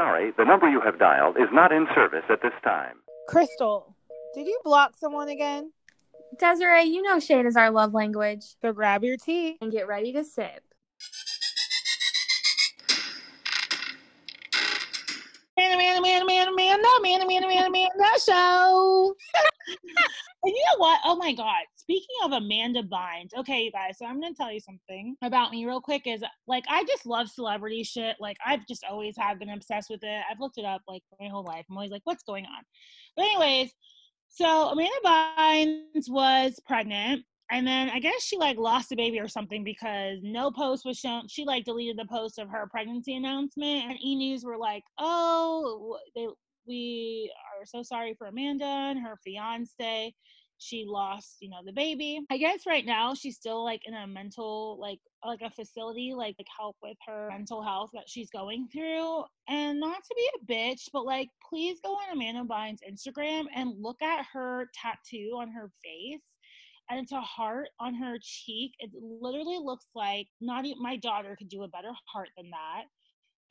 sorry, the number you have dialed is not in service at this time. Crystal, did you block someone again? Desiree, you know shade is our love language. So grab your tea. And get ready to sip. Man, man, man, man, no, man, man, man, man, no show. And you know what? Oh my God. Speaking of Amanda Bynes, okay, you guys, so I'm going to tell you something about me real quick is like, I just love celebrity shit. Like, I've just always have been obsessed with it. I've looked it up like my whole life. I'm always like, what's going on? But, anyways, so Amanda Bynes was pregnant and then I guess she like lost a baby or something because no post was shown. She like deleted the post of her pregnancy announcement, and E News were like, "Oh, they we are so sorry for Amanda and her fiance. She lost, you know, the baby. I guess right now she's still like in a mental like like a facility like like help with her mental health that she's going through. And not to be a bitch, but like please go on Amanda Bynes' Instagram and look at her tattoo on her face and it's a heart on her cheek. It literally looks like not even my daughter could do a better heart than that.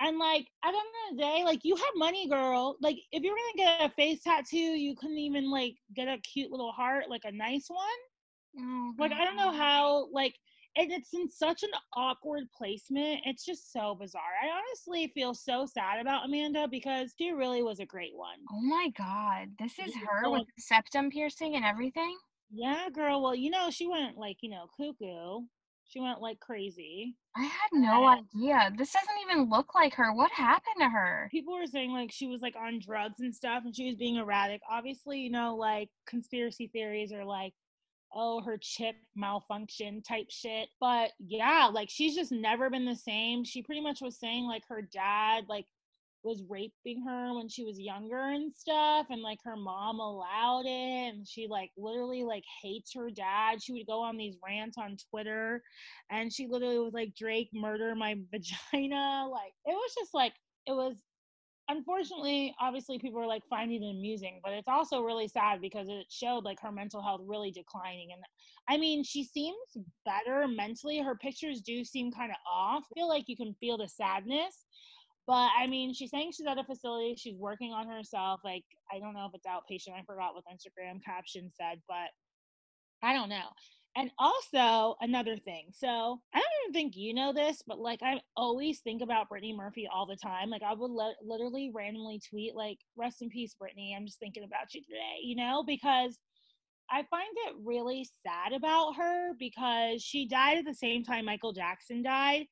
And like at the end of the day, like you have money, girl. Like if you're gonna get a face tattoo, you couldn't even like get a cute little heart, like a nice one. Oh, like I don't know mm-hmm. how like and it's in such an awkward placement. It's just so bizarre. I honestly feel so sad about Amanda because she really was a great one. Oh my god, this is her with the septum piercing and everything. Yeah, girl. Well, you know, she went like, you know, cuckoo. She went like crazy. I had no and idea. This doesn't even look like her. What happened to her? People were saying like she was like on drugs and stuff and she was being erratic. Obviously, you know, like conspiracy theories are like, oh, her chip malfunction type shit. But yeah, like she's just never been the same. She pretty much was saying like her dad, like was raping her when she was younger and stuff and like her mom allowed it and she like literally like hates her dad. She would go on these rants on twitter and she literally was like drake murder my vagina like it was just like it was unfortunately obviously people are like finding it amusing but it's also really sad because it showed like her mental health really declining and i mean she seems better mentally. Her pictures do seem kind of off. I feel like you can feel the sadness but I mean, she's saying she's at a facility. She's working on herself. Like, I don't know if it's outpatient. I forgot what Instagram caption said, but I don't know. And also another thing. So I don't even think you know this, but like I always think about Brittany Murphy all the time. Like I would le- literally randomly tweet like "Rest in peace, Brittany. I'm just thinking about you today," you know, because I find it really sad about her because she died at the same time Michael Jackson died.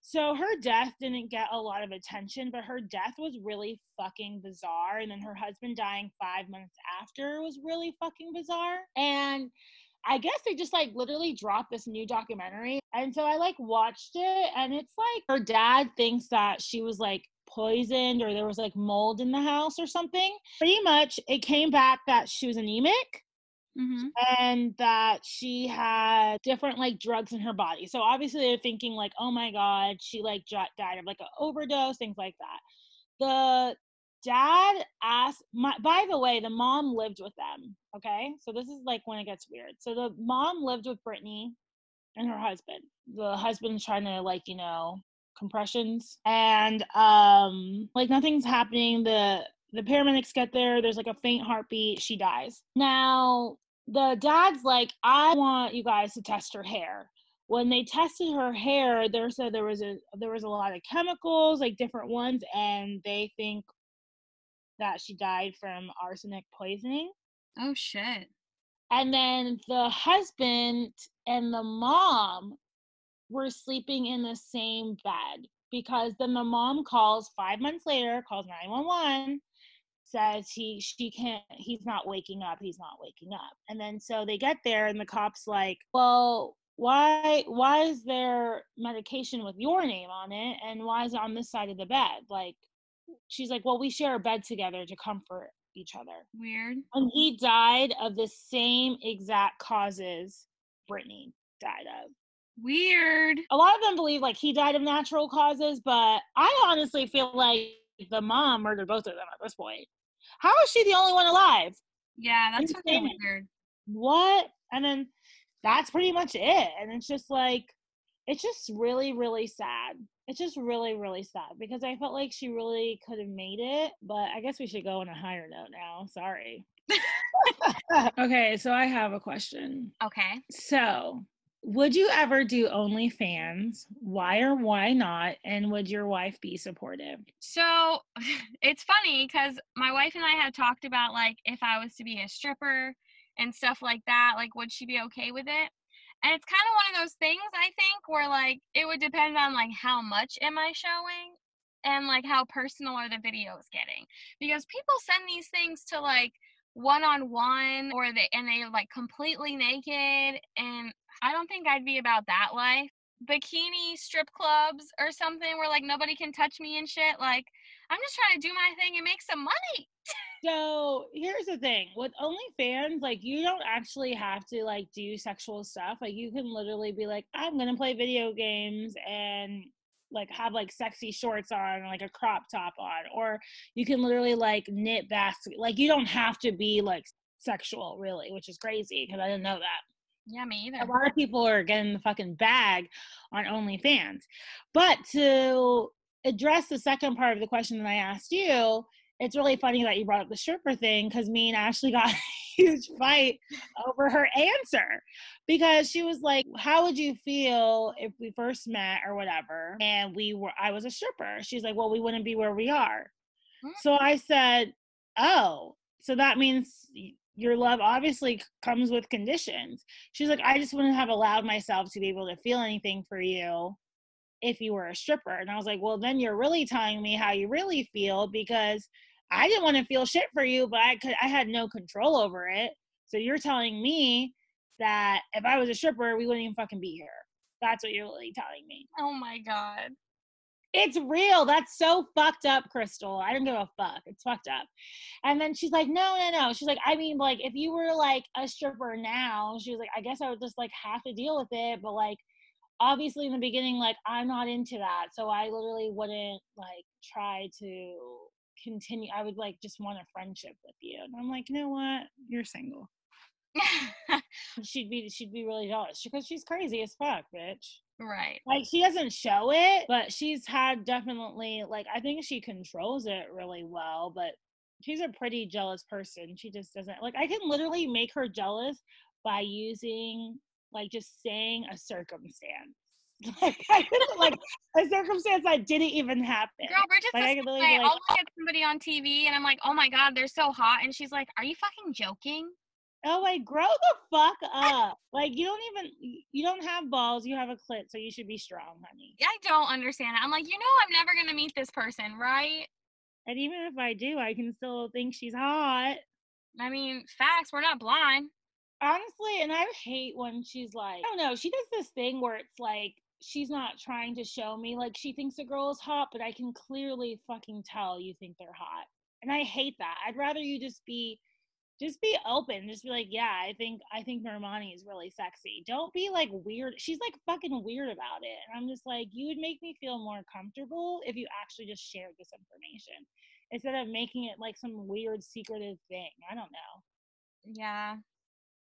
So her death didn't get a lot of attention, but her death was really fucking bizarre. And then her husband dying five months after was really fucking bizarre. And I guess they just like literally dropped this new documentary. And so I like watched it, and it's like her dad thinks that she was like poisoned or there was like mold in the house or something. Pretty much it came back that she was anemic Mm-hmm. and that she had different like drugs in her body. So obviously they're thinking like, oh my god, she like died of like an overdose, things like that. The dad asked. My, by the way, the mom lived with them. Okay, so this is like when it gets weird. So the mom lived with Brittany and her husband. The husband's trying to like you know compressions and um like nothing's happening. The the paramedics get there there's like a faint heartbeat she dies now the dad's like, I want you guys to test her hair. When they tested her hair, there said there was a there was a lot of chemicals, like different ones, and they think that she died from arsenic poisoning. Oh shit. And then the husband and the mom were sleeping in the same bed because then the mom calls five months later, calls 911 says he she can't he's not waking up he's not waking up. And then so they get there and the cops like well why why is there medication with your name on it and why is it on this side of the bed? Like she's like well we share a bed together to comfort each other. Weird. And he died of the same exact causes brittany died of. Weird. A lot of them believe like he died of natural causes but i honestly feel like the mom murdered both of them at this point how is she the only one alive? Yeah, that's fucking weird. What? And then that's pretty much it. And it's just like, it's just really, really sad it's just really, really sad because I felt like she really could have made it. But I guess we should go on a higher note now. Sorry. okay, so I have a question. Okay. So, would you ever do OnlyFans? Why or why not? And would your wife be supportive? So it's funny because my wife and I had talked about like if I was to be a stripper and stuff like that, like would she be okay with it? And it's kind of one of those things I think where like it would depend on like how much am I showing and like how personal are the videos getting because people send these things to like one on one or they and they're like completely naked and I don't think I'd be about that life. Bikini strip clubs or something where like nobody can touch me and shit. Like I'm just trying to do my thing and make some money. So here's the thing with OnlyFans, like you don't actually have to like do sexual stuff. Like you can literally be like, I'm gonna play video games and like have like sexy shorts on like a crop top on or you can literally like knit basket like you don't have to be like sexual really which is crazy because i didn't know that yeah me either a lot of people are getting the fucking bag on onlyfans but to address the second part of the question that i asked you it's really funny that you brought up the stripper thing because me and Ashley got a huge fight over her answer because she was like, How would you feel if we first met or whatever? And we were, I was a stripper. She's like, Well, we wouldn't be where we are. Mm. So I said, Oh, so that means your love obviously comes with conditions. She's like, I just wouldn't have allowed myself to be able to feel anything for you if you were a stripper. And I was like, well, then you're really telling me how you really feel because I didn't want to feel shit for you, but I could I had no control over it. So you're telling me that if I was a stripper, we wouldn't even fucking be here. That's what you're really telling me. Oh my god. It's real. That's so fucked up, Crystal. I don't give a fuck. It's fucked up. And then she's like, no, no, no. She's like, I mean, like, if you were like a stripper now, she was like, I guess I would just like have to deal with it. But like, obviously in the beginning, like, I'm not into that. So I literally wouldn't like try to continue. I would like just want a friendship with you. And I'm like, you know what? You're single. she'd be she'd be really jealous because she's crazy as fuck, bitch. Right. Like she doesn't show it, but she's had definitely like I think she controls it really well, but she's a pretty jealous person. She just doesn't like I can literally make her jealous by using like just saying a circumstance. Like I could like a circumstance that didn't even happen. Girl, Bridget's Like, I same could literally way. be like- I'll look at somebody on TV and I'm like, oh my god, they're so hot. And she's like, are you fucking joking? Oh, like grow the fuck up. Like you don't even you don't have balls, you have a clit, so you should be strong, honey. I don't understand. I'm like, you know, I'm never gonna meet this person, right? And even if I do, I can still think she's hot. I mean, facts. We're not blind. honestly, and I hate when she's like, I don't know, she does this thing where it's like she's not trying to show me like she thinks a girl is hot, but I can clearly fucking tell you think they're hot. And I hate that. I'd rather you just be just be open. Just be like, yeah, I think I think Normani is really sexy. Don't be like weird. She's like fucking weird about it. And I'm just like, you would make me feel more comfortable if you actually just shared this information instead of making it like some weird secretive thing. I don't know. Yeah.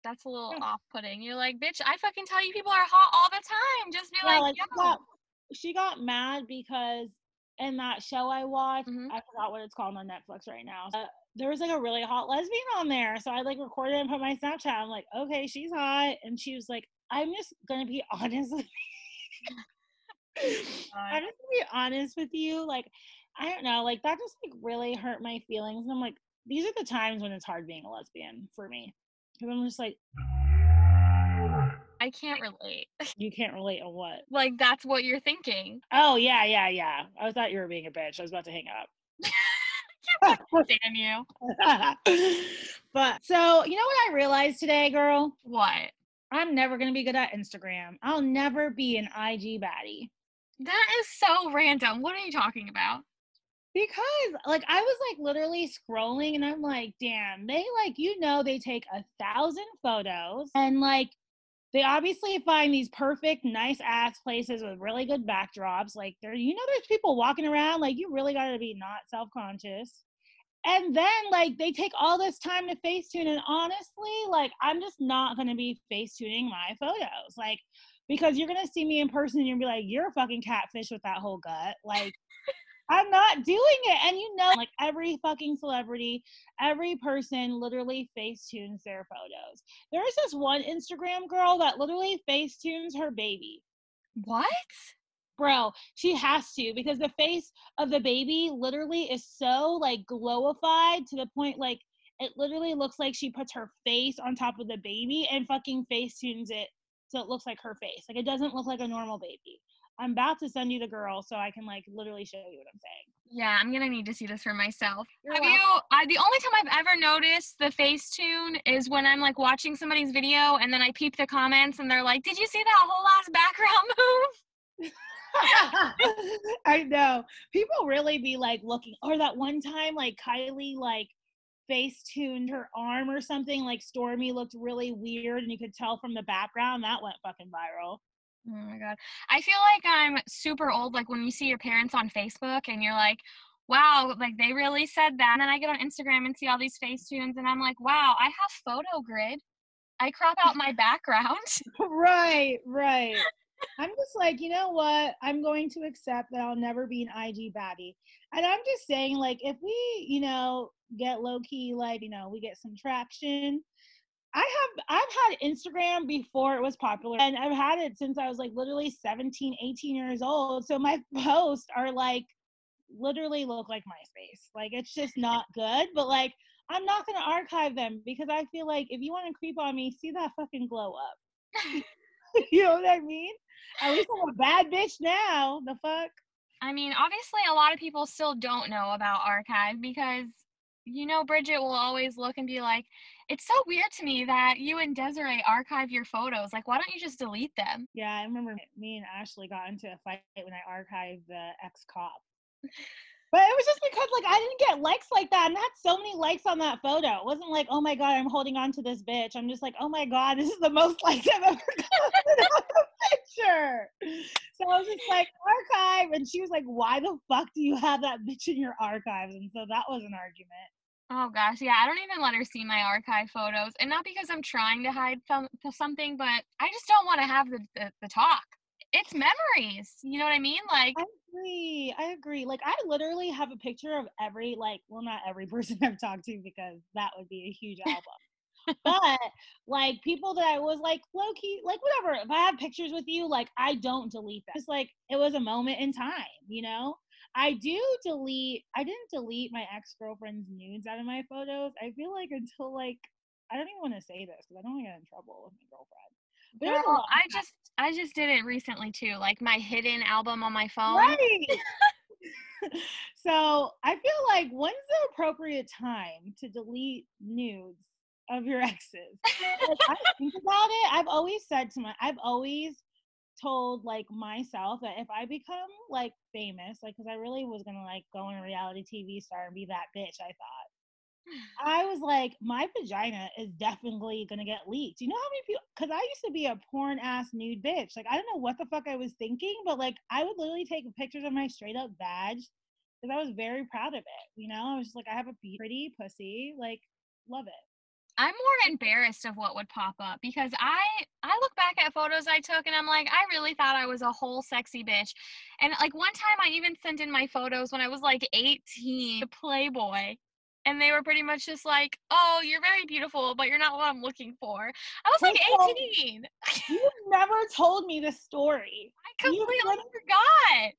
That's a little off putting. You're like, bitch, I fucking tell you people are hot all the time. Just be Yeah, like, like, she got, she got mad because in that show I watched, Mhm. I forgot what it's called on Netflix right now. Uh, there was like a really hot lesbian on there, so I like recorded and put my Snapchat. I'm like, okay, she's hot, and she was like, I'm just gonna be honest with you. I'm just gonna be honest with you. Like, I don't know, like that just like really hurt my feelings. And I'm like, these are the times when it's hard being a lesbian for me. Because I'm just like, I can't relate. you can't relate on what? like, that's what you're thinking. Oh yeah, yeah, yeah. I thought you were being a bitch. I was about to hang up. Can't stand you. but so you know what I realized today, girl? What? I'm never gonna be good at Instagram. I'll never be an IG baddie. That is so random. What are you talking about? Because like I was like literally scrolling and I'm like, damn, they like you know they take a thousand photos and like they obviously find these perfect, nice ass places with really good backdrops. Like there, you know, there's people walking around. Like you really gotta be not self conscious. And then like they take all this time to Facetune, and honestly, like I'm just not gonna be Facetuning my photos. Like because you're gonna see me in person and you'll be like, you're a fucking catfish with that whole gut. Like, I'm not doing it. And you know, like every fucking celebrity, every person literally face tunes their photos. There's this one Instagram girl that literally face tunes her baby. What? Bro, she has to because the face of the baby literally is so like glowified to the point like it literally looks like she puts her face on top of the baby and fucking face tunes it so it looks like her face. Like it doesn't look like a normal baby. I'm about to send you the girl so I can like literally show you what I'm saying. Yeah, I'm gonna need to see this for myself. You're Have you? I, the only time I've ever noticed the Facetune is when I'm like watching somebody's video and then I peep the comments and they're like, "Did you see that whole ass background move?" I know. People really be like looking or that one time like Kylie like face tuned her arm or something, like Stormi looked really weird and you could tell from the background that went fucking viral. Oh my god. I feel like I'm super old like when you see your parents on Facebook and you're like, "Wow, like they really said that." And then I get on Instagram and see all these Facetunes and I'm like, "Wow, I have photo grid. I crop out my background." right, right. I'm just like, you know what? I'm going to accept that I'll never be an IG baddie. And I'm just saying, like, if we, you know, get low key, like, you know, we get some traction. I have I've had Instagram before it was popular and I've had it since I was like literally 17, 18 years old. So my posts are like literally look like MySpace. Like it's just not good, but like I'm not going to archive them because I feel like if you want to creep on me, see that fucking glow up. you know what I mean? At least I'm a bad bitch now. The fuck? I mean, obviously a lot of people still don't know about archive because you know Bridget will always look and be like, "It's so weird to me that you and Desiree archive your photos. Like, why don't you just delete them?" Yeah, I remember me and Ashley got into a fight when I archived the ex cop. But it was just because like I didn't get likes like that, and I had so many likes on that photo. It wasn't like, oh my god, I'm holding on to this bitch. I'm just like, oh my god, this is the most likes I've ever gotten on a picture. So I was just like, archive, and she was like, why the fuck do you have that bitch in your archives? And so that was an argument. Oh gosh, yeah, I don't even let her see my archive photos, and not because I'm trying to hide something, but I just don't want to have the, the the talk. It's memories, you know what I mean? Like, I agree. I agree. Like I literally have a picture of every like, well, not every person I've talked to because that would be a huge album. but like people that I was like low key, like whatever. If I have pictures with you, like I don't delete them. It's like it was a moment in time, you know. I do delete. I didn't delete my ex girlfriend's nudes out of my photos. I feel like until like I don't even want to say this because I don't want to get in trouble with my girlfriend. Girl, lot. I just I just did it recently too, like my hidden album on my phone. Right. so I feel like when's the appropriate time to delete nudes of your exes? Like, I think about it. I've always said to my, I've always told like myself that if I become like famous, like, because I really was gonna like go on a reality TV star and be that bitch. I thought. I was like, my vagina is definitely gonna get leaked. You know how many people? Because I used to be a porn ass nude bitch. Like I don't know what the fuck I was thinking, but like I would literally take pictures of my straight up badge because I was very proud of it. You know, I was just like, I have a pretty pussy. Like, love it. I'm more embarrassed of what would pop up because I I look back at photos I took and I'm like I really thought I was a whole sexy bitch. And like one time I even sent in my photos when I was like 18 to Playboy and they were pretty much just like, "Oh, you're very beautiful, but you're not what I'm looking for." I was like Well, 18. You never told me the story. I completely literally- forgot.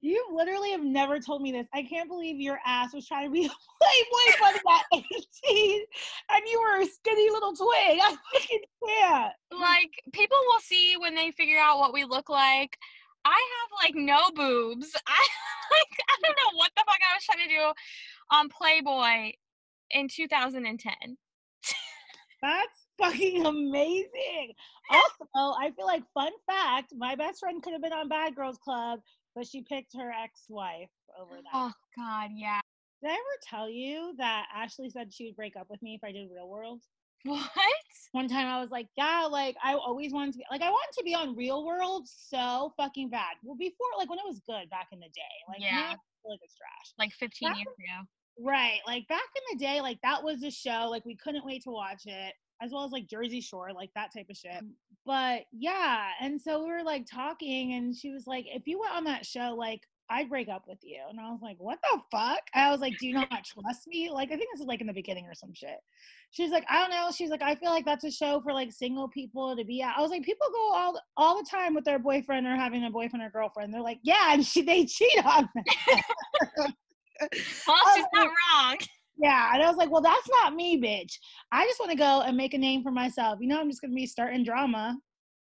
You literally have never told me this. I can't believe your ass was trying to be a Playboy bunny at 18 and you were a skinny little twig. I fucking can't. Like people will see when they figure out what we look like. I have like no boobs. I like I don't know what the fuck I was trying to do on Playboy in 2010. That's fucking amazing. Also, I feel like fun fact, my best friend could have been on Bad Girls Club, but she picked her ex-wife over that. Oh god, yeah. Did I ever tell you that Ashley said she would break up with me if I did Real World? What? One time I was like, yeah, like I always wanted to be like I wanted to be on Real World so fucking bad. Well, before like when it was good back in the day. Like Yeah. now I feel like it's trash. Like 15 That years ago. Right. Like back in the day, like that was a show. Like we couldn't wait to watch it, as well as like Jersey Shore, like that type of shit. But yeah, and so we were like talking, and she was like, if you went on that show, like I'd break up with you. And I was like, what the fuck? I was like, do you not trust me? Like, I think this is like in the beginning or some shit. She's like, I don't know. She's like, I feel like that's a show for like single people to be at. I was like, people go all all the time with their boyfriend or having a boyfriend or girlfriend. They're like, yeah, and she they cheat on them. well, she's not wrong. Yeah, and I was like, well, that's not me, bitch. I just want to go and make a name for myself. You know, I'm just gonna be starting drama.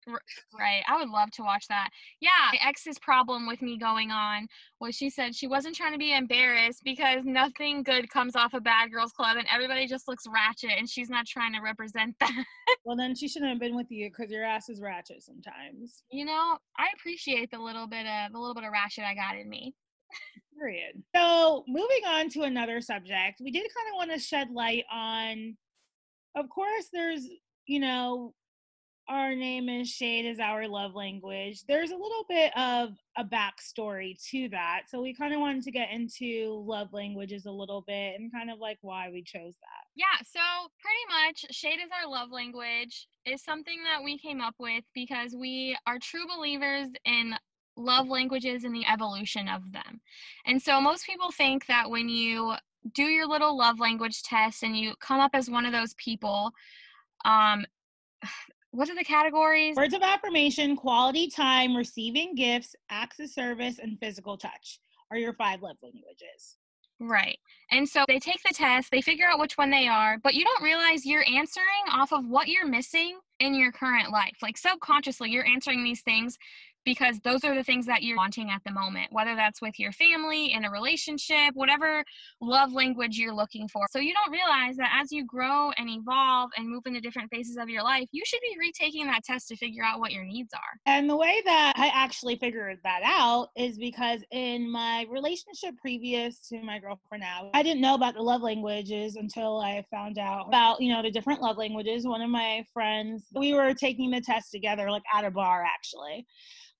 Right. I would love to watch that. Yeah. My ex's problem with me going on was she said she wasn't trying to be embarrassed because nothing good comes off a bad girls club and everybody just looks ratchet and she's not trying to represent that. well, then she shouldn't have been with you because your ass is ratchet sometimes. You know, I appreciate the little bit of the little bit of ratchet I got in me. Period. So moving on to another subject, we did kind of want to shed light on of course there's you know our name is shade is our love language there's a little bit of a backstory to that so we kind of wanted to get into love languages a little bit and kind of like why we chose that yeah so pretty much shade is our love language is something that we came up with because we are true believers in love languages and the evolution of them and so most people think that when you do your little love language test and you come up as one of those people um what are the categories? Words of affirmation, quality time, receiving gifts, acts of service, and physical touch are your five love languages. Right. And so they take the test, they figure out which one they are, but you don't realize you're answering off of what you're missing in your current life. Like subconsciously, you're answering these things because those are the things that you're wanting at the moment, whether that's with your family, in a relationship, whatever love language you're looking for. So you don't realize that as you grow and evolve and move into different phases of your life, you should be retaking that test to figure out what your needs are. And the way that I actually figured that out is because in my relationship previous to my girlfriend now, I didn't know about the love languages until I found out about, you know, the different love languages. One of my friends, we were taking the test together, like at a bar actually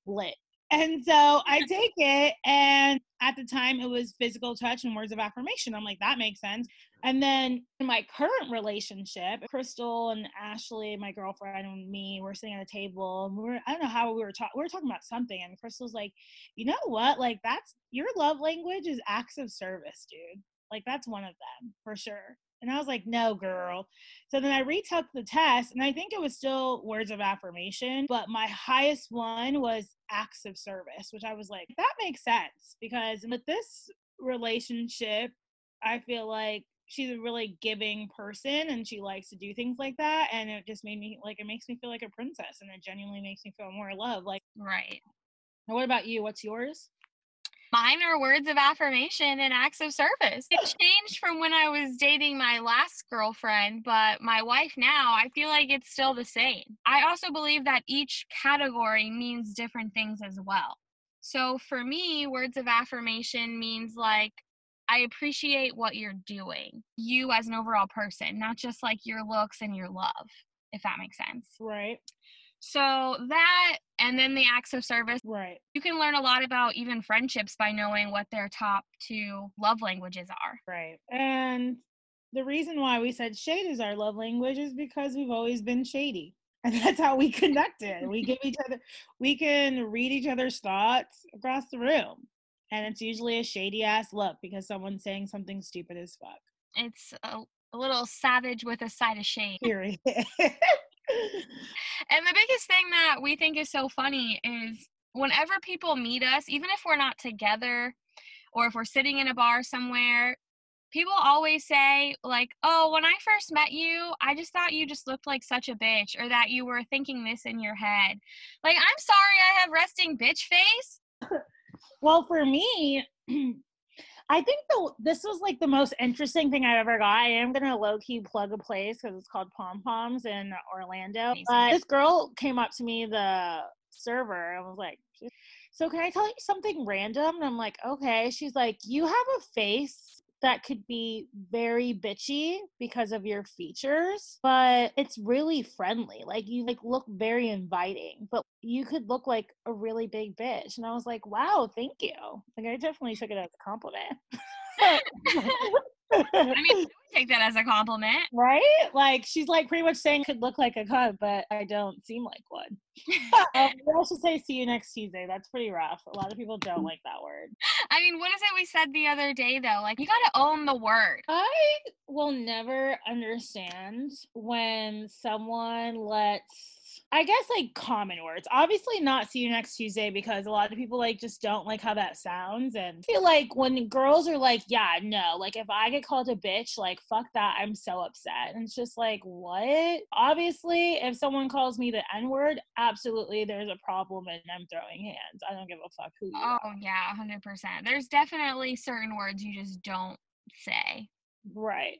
lit. And so I take it, and at the time it was physical touch and words of affirmation. I'm like, that makes sense. And then in my current relationship, Crystal and Ashley, my girlfriend and me, were sitting at a table, and we were I don't know how we were talking. We were talking about something, and Crystal's like, you know what? Like that's your love language is acts of service, dude. Like that's one of them for sure. And I was like, no, girl. So then I retook the test, and I think it was still words of affirmation, but my highest one was acts of service, which I was like, that makes sense because with this relationship, I feel like she's a really giving person and she likes to do things like that. And it just made me like, it makes me feel like a princess and it genuinely makes me feel more love. Like, right. Now, what about you? What's yours? Mine are words of affirmation and acts of service. It changed from when I was dating my last girlfriend, but my wife now, I feel like it's still the same. I also believe that each category means different things as well. So for me, words of affirmation means like, I appreciate what you're doing, you as an overall person, not just like your looks and your love, if that makes sense. Right. So that and then the acts of service. Right. You can learn a lot about even friendships by knowing what their top two love languages are. Right. And the reason why we said shade is our love language is because we've always been shady. And that's how we connected. we give each other we can read each other's thoughts across the room. And it's usually a shady ass look because someone's saying something stupid as fuck. It's a, a little savage with a side of shade. Period. and the biggest thing that we think is so funny is whenever people meet us, even if we're not together or if we're sitting in a bar somewhere, people always say, like, oh, when I first met you, I just thought you just looked like such a bitch or that you were thinking this in your head. Like, I'm sorry I have resting bitch face. well, for me, I think the this was like the most interesting thing I've ever got. I am gonna low key plug a place because it's called Pom Poms in Orlando. But this girl came up to me, the server, and was like, "So can I tell you something random?" And I'm like, "Okay." She's like, "You have a face that could be very bitchy because of your features, but it's really friendly. Like you like look very inviting, but you could look like a really big bitch. And I was like, wow, thank you. Like I definitely took it as a compliment. I mean, I take that as a compliment. right? Like she's like pretty much saying could look like a cunt, but I don't seem like one. um, we also say see you next Tuesday. That's pretty rough. A lot of people don't like that word. I mean, what is it we said the other day though? Like you gotta own the word. I will never understand when someone lets I guess like common words. Obviously not see you next Tuesday because a lot of people like just don't like how that sounds and I feel like when girls are like, yeah, no, like if I get called a bitch, like fuck that, I'm so upset. And it's just like, what? Obviously, if someone calls me the N-word, absolutely there's a problem and I'm throwing hands. I don't give a fuck who you Oh are. yeah, hundred percent. There's definitely certain words you just don't say. Right.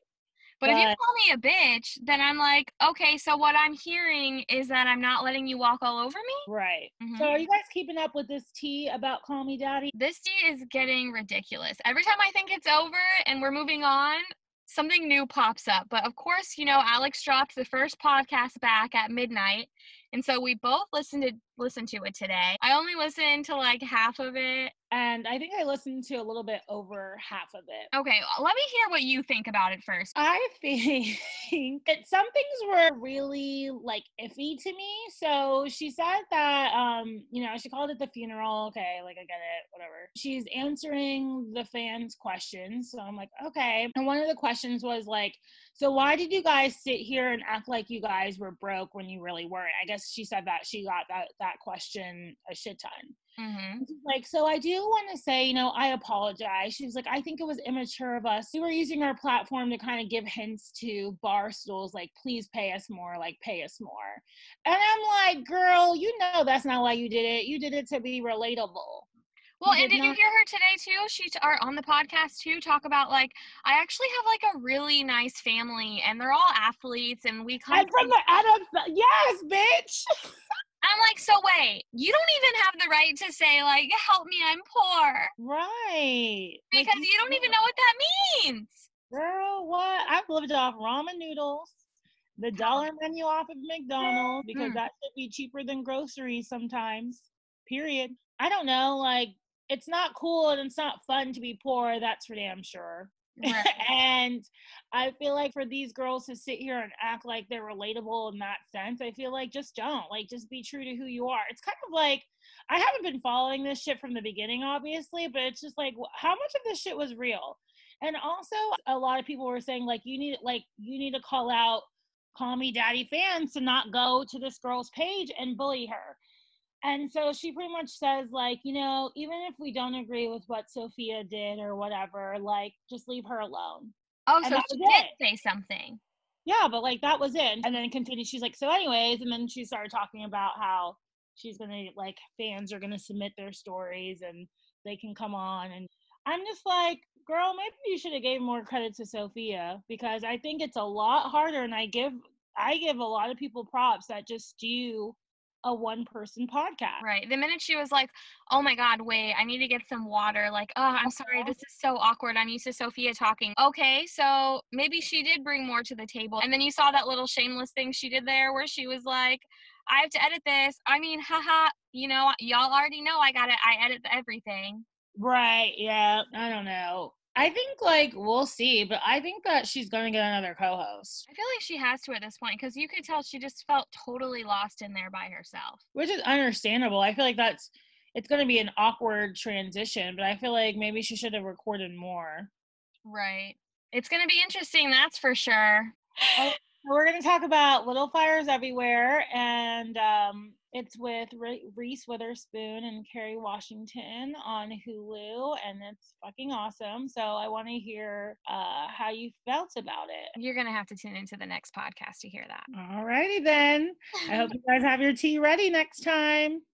But if you call me a bitch, then I'm like, okay, so what I'm hearing is that I'm not letting you walk all over me. Right. Mhm. So are you guys keeping up with this tea about Call Me Daddy? This tea is getting ridiculous. Every time I think it's over and we're moving on, something new pops up. But of course, you know, Alex dropped the first podcast back at midnight. And so we both listened to listened to it today. I only listened to like half of it. And I think I listened to a little bit over half of it. Okay, let me hear what you think about it first. I think that some things were really like iffy to me. So she said that um, you know, she called it the funeral. Okay, like I get it, whatever. She's answering the fans' questions. So I'm like, okay. And one of the questions was like, so why did you guys sit here and act like you guys were broke when you really weren't? I guess she said that she got that that question a shit ton. Hmm like, so I do want to say, you know, I apologize. She was like, I think it was immature of us. We were using our platform to kind of give hints to bar stools, like, please pay us more, like, pay us more. And I'm like, girl, you know, that's not why you did it. You did it to be relatable. Well, and did you hear her today too? She t- or on the podcast too talk about like I actually have like a really nice family and they're all athletes and we come I'm from the NFL. Yes, bitch. I'm like, so wait, you don't even have the right to say like, help me, I'm poor. Right. Like, Because you don't even know what that means. Girl, what? I've lived off ramen noodles, the dollar menu off of McDonald's because Mm. that should be cheaper than groceries sometimes. Period. I don't know. Like, it's not cool and it's not fun to be poor. That's for damn sure. Right. and I feel like for these girls to sit here and act like they're relatable in that sense, I feel like just don't. Like, just be true to who you are. It's kind of like, I haven't been following this shit from the beginning, obviously, but it's just like, how much of this shit was real? And also, a lot of people were saying, like, you need, like, you need to call out Call Me Daddy fans to not go to this girl's page and bully her. And so she pretty much says, like, you know, even if we don't agree with what Sophia did or whatever, like, just leave her alone. Oh, And so she did say something. Yeah, but like that was it. And then continued, she's like, so anyways, and then she started talking about how she's gonna like fans are gonna submit their stories and they can come on and I'm just like, girl, maybe you should have gave more credit to Sophia because I think it's a lot harder and I give I give a lot of people props that just do a one person podcast. Right. The minute she was like, oh my God, wait, I need to get some water. Like, oh, I'm sorry, uh-huh. this is so awkward. I'm used to Sophia talking. Okay, so maybe she did bring more to the table. And then you saw that little shameless thing she did there where she was like, I have to edit this. I mean, haha, you know, y'all already know I got it. I edit everything. Right, yeah. I don't know. I think like we'll see, but I think that she's gonna get another co-host. I feel like she has to at this point because you could tell she just felt totally lost in there by herself. which is understandable. I feel like that's it's going to be an awkward transition, but I feel like maybe she should have recorded more. Right. It's going to be interesting, that's for sure. So we're going to talk about Little Fires Everywhere, and um, it's with Reese Witherspoon and Kerry Washington on Hulu, and it's fucking awesome. So I want to hear uh, how you felt about it. You're going to have to tune into the next podcast to hear that. All righty then. I hope you guys have your tea ready next time.